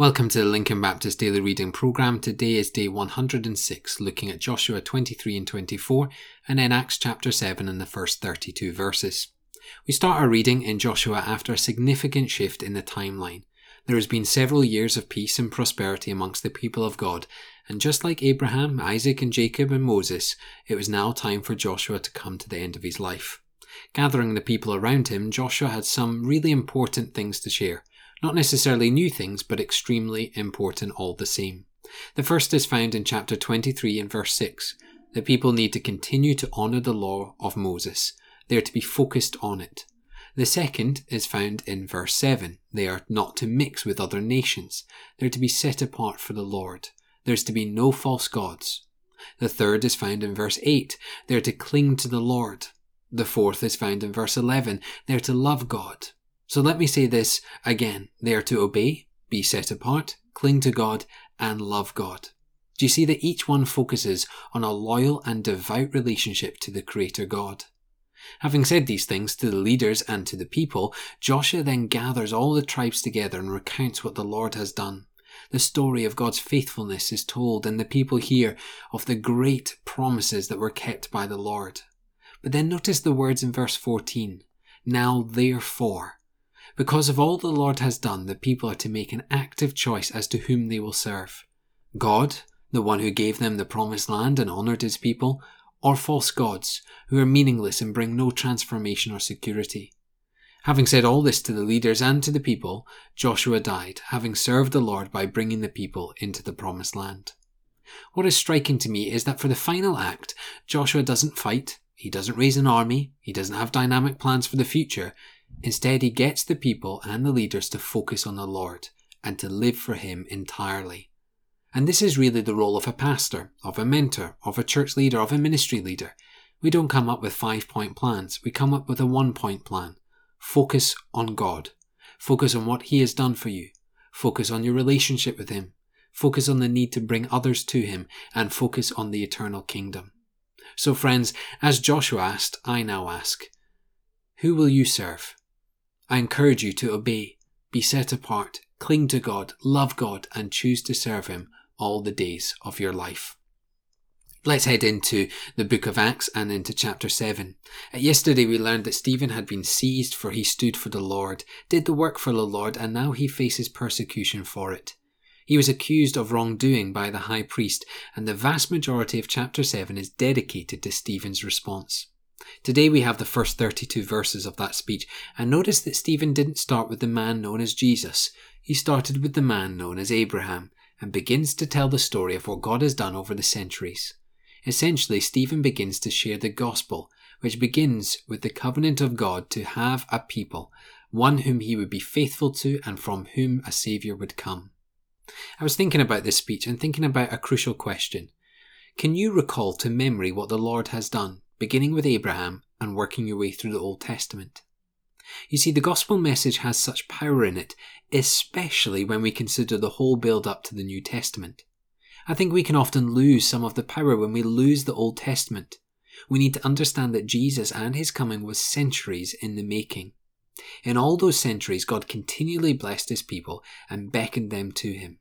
Welcome to the Lincoln Baptist Daily Reading Programme. Today is day 106, looking at Joshua 23 and 24, and then Acts chapter 7 and the first 32 verses. We start our reading in Joshua after a significant shift in the timeline. There has been several years of peace and prosperity amongst the people of God, and just like Abraham, Isaac, and Jacob and Moses, it was now time for Joshua to come to the end of his life. Gathering the people around him, Joshua had some really important things to share. Not necessarily new things, but extremely important all the same. The first is found in chapter 23 and verse 6. The people need to continue to honour the law of Moses. They are to be focused on it. The second is found in verse 7. They are not to mix with other nations. They're to be set apart for the Lord. There's to be no false gods. The third is found in verse 8. They're to cling to the Lord. The fourth is found in verse 11. They're to love God. So let me say this again. They are to obey, be set apart, cling to God, and love God. Do you see that each one focuses on a loyal and devout relationship to the Creator God? Having said these things to the leaders and to the people, Joshua then gathers all the tribes together and recounts what the Lord has done. The story of God's faithfulness is told, and the people hear of the great promises that were kept by the Lord. But then notice the words in verse 14 Now therefore, because of all the Lord has done, the people are to make an active choice as to whom they will serve. God, the one who gave them the promised land and honoured his people, or false gods, who are meaningless and bring no transformation or security. Having said all this to the leaders and to the people, Joshua died, having served the Lord by bringing the people into the promised land. What is striking to me is that for the final act, Joshua doesn't fight, he doesn't raise an army, he doesn't have dynamic plans for the future, Instead, he gets the people and the leaders to focus on the Lord and to live for Him entirely. And this is really the role of a pastor, of a mentor, of a church leader, of a ministry leader. We don't come up with five point plans, we come up with a one point plan. Focus on God. Focus on what He has done for you. Focus on your relationship with Him. Focus on the need to bring others to Him and focus on the eternal kingdom. So, friends, as Joshua asked, I now ask, who will you serve? I encourage you to obey, be set apart, cling to God, love God, and choose to serve Him all the days of your life. Let's head into the book of Acts and into chapter 7. Uh, yesterday we learned that Stephen had been seized for he stood for the Lord, did the work for the Lord, and now he faces persecution for it. He was accused of wrongdoing by the high priest, and the vast majority of chapter 7 is dedicated to Stephen's response. Today we have the first 32 verses of that speech, and notice that Stephen didn't start with the man known as Jesus. He started with the man known as Abraham, and begins to tell the story of what God has done over the centuries. Essentially, Stephen begins to share the gospel, which begins with the covenant of God to have a people, one whom he would be faithful to and from whom a Saviour would come. I was thinking about this speech and thinking about a crucial question. Can you recall to memory what the Lord has done? Beginning with Abraham and working your way through the Old Testament. You see, the gospel message has such power in it, especially when we consider the whole build up to the New Testament. I think we can often lose some of the power when we lose the Old Testament. We need to understand that Jesus and his coming was centuries in the making. In all those centuries, God continually blessed his people and beckoned them to him.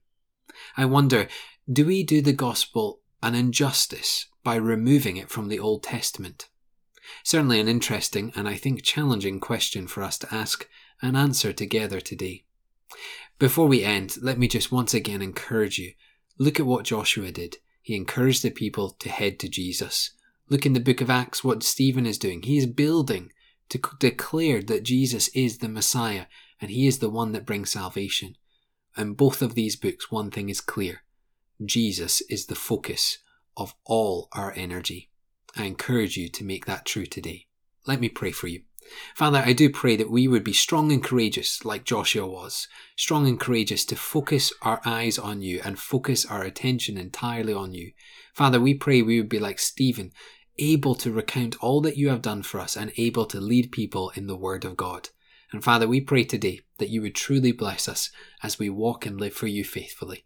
I wonder, do we do the gospel an injustice by removing it from the Old Testament? Certainly an interesting and I think challenging question for us to ask and answer together today. Before we end, let me just once again encourage you. Look at what Joshua did. He encouraged the people to head to Jesus. Look in the book of Acts what Stephen is doing. He is building to declare that Jesus is the Messiah and he is the one that brings salvation. In both of these books, one thing is clear Jesus is the focus of all our energy. I encourage you to make that true today. Let me pray for you. Father, I do pray that we would be strong and courageous like Joshua was, strong and courageous to focus our eyes on you and focus our attention entirely on you. Father, we pray we would be like Stephen, able to recount all that you have done for us and able to lead people in the word of God. And Father, we pray today that you would truly bless us as we walk and live for you faithfully.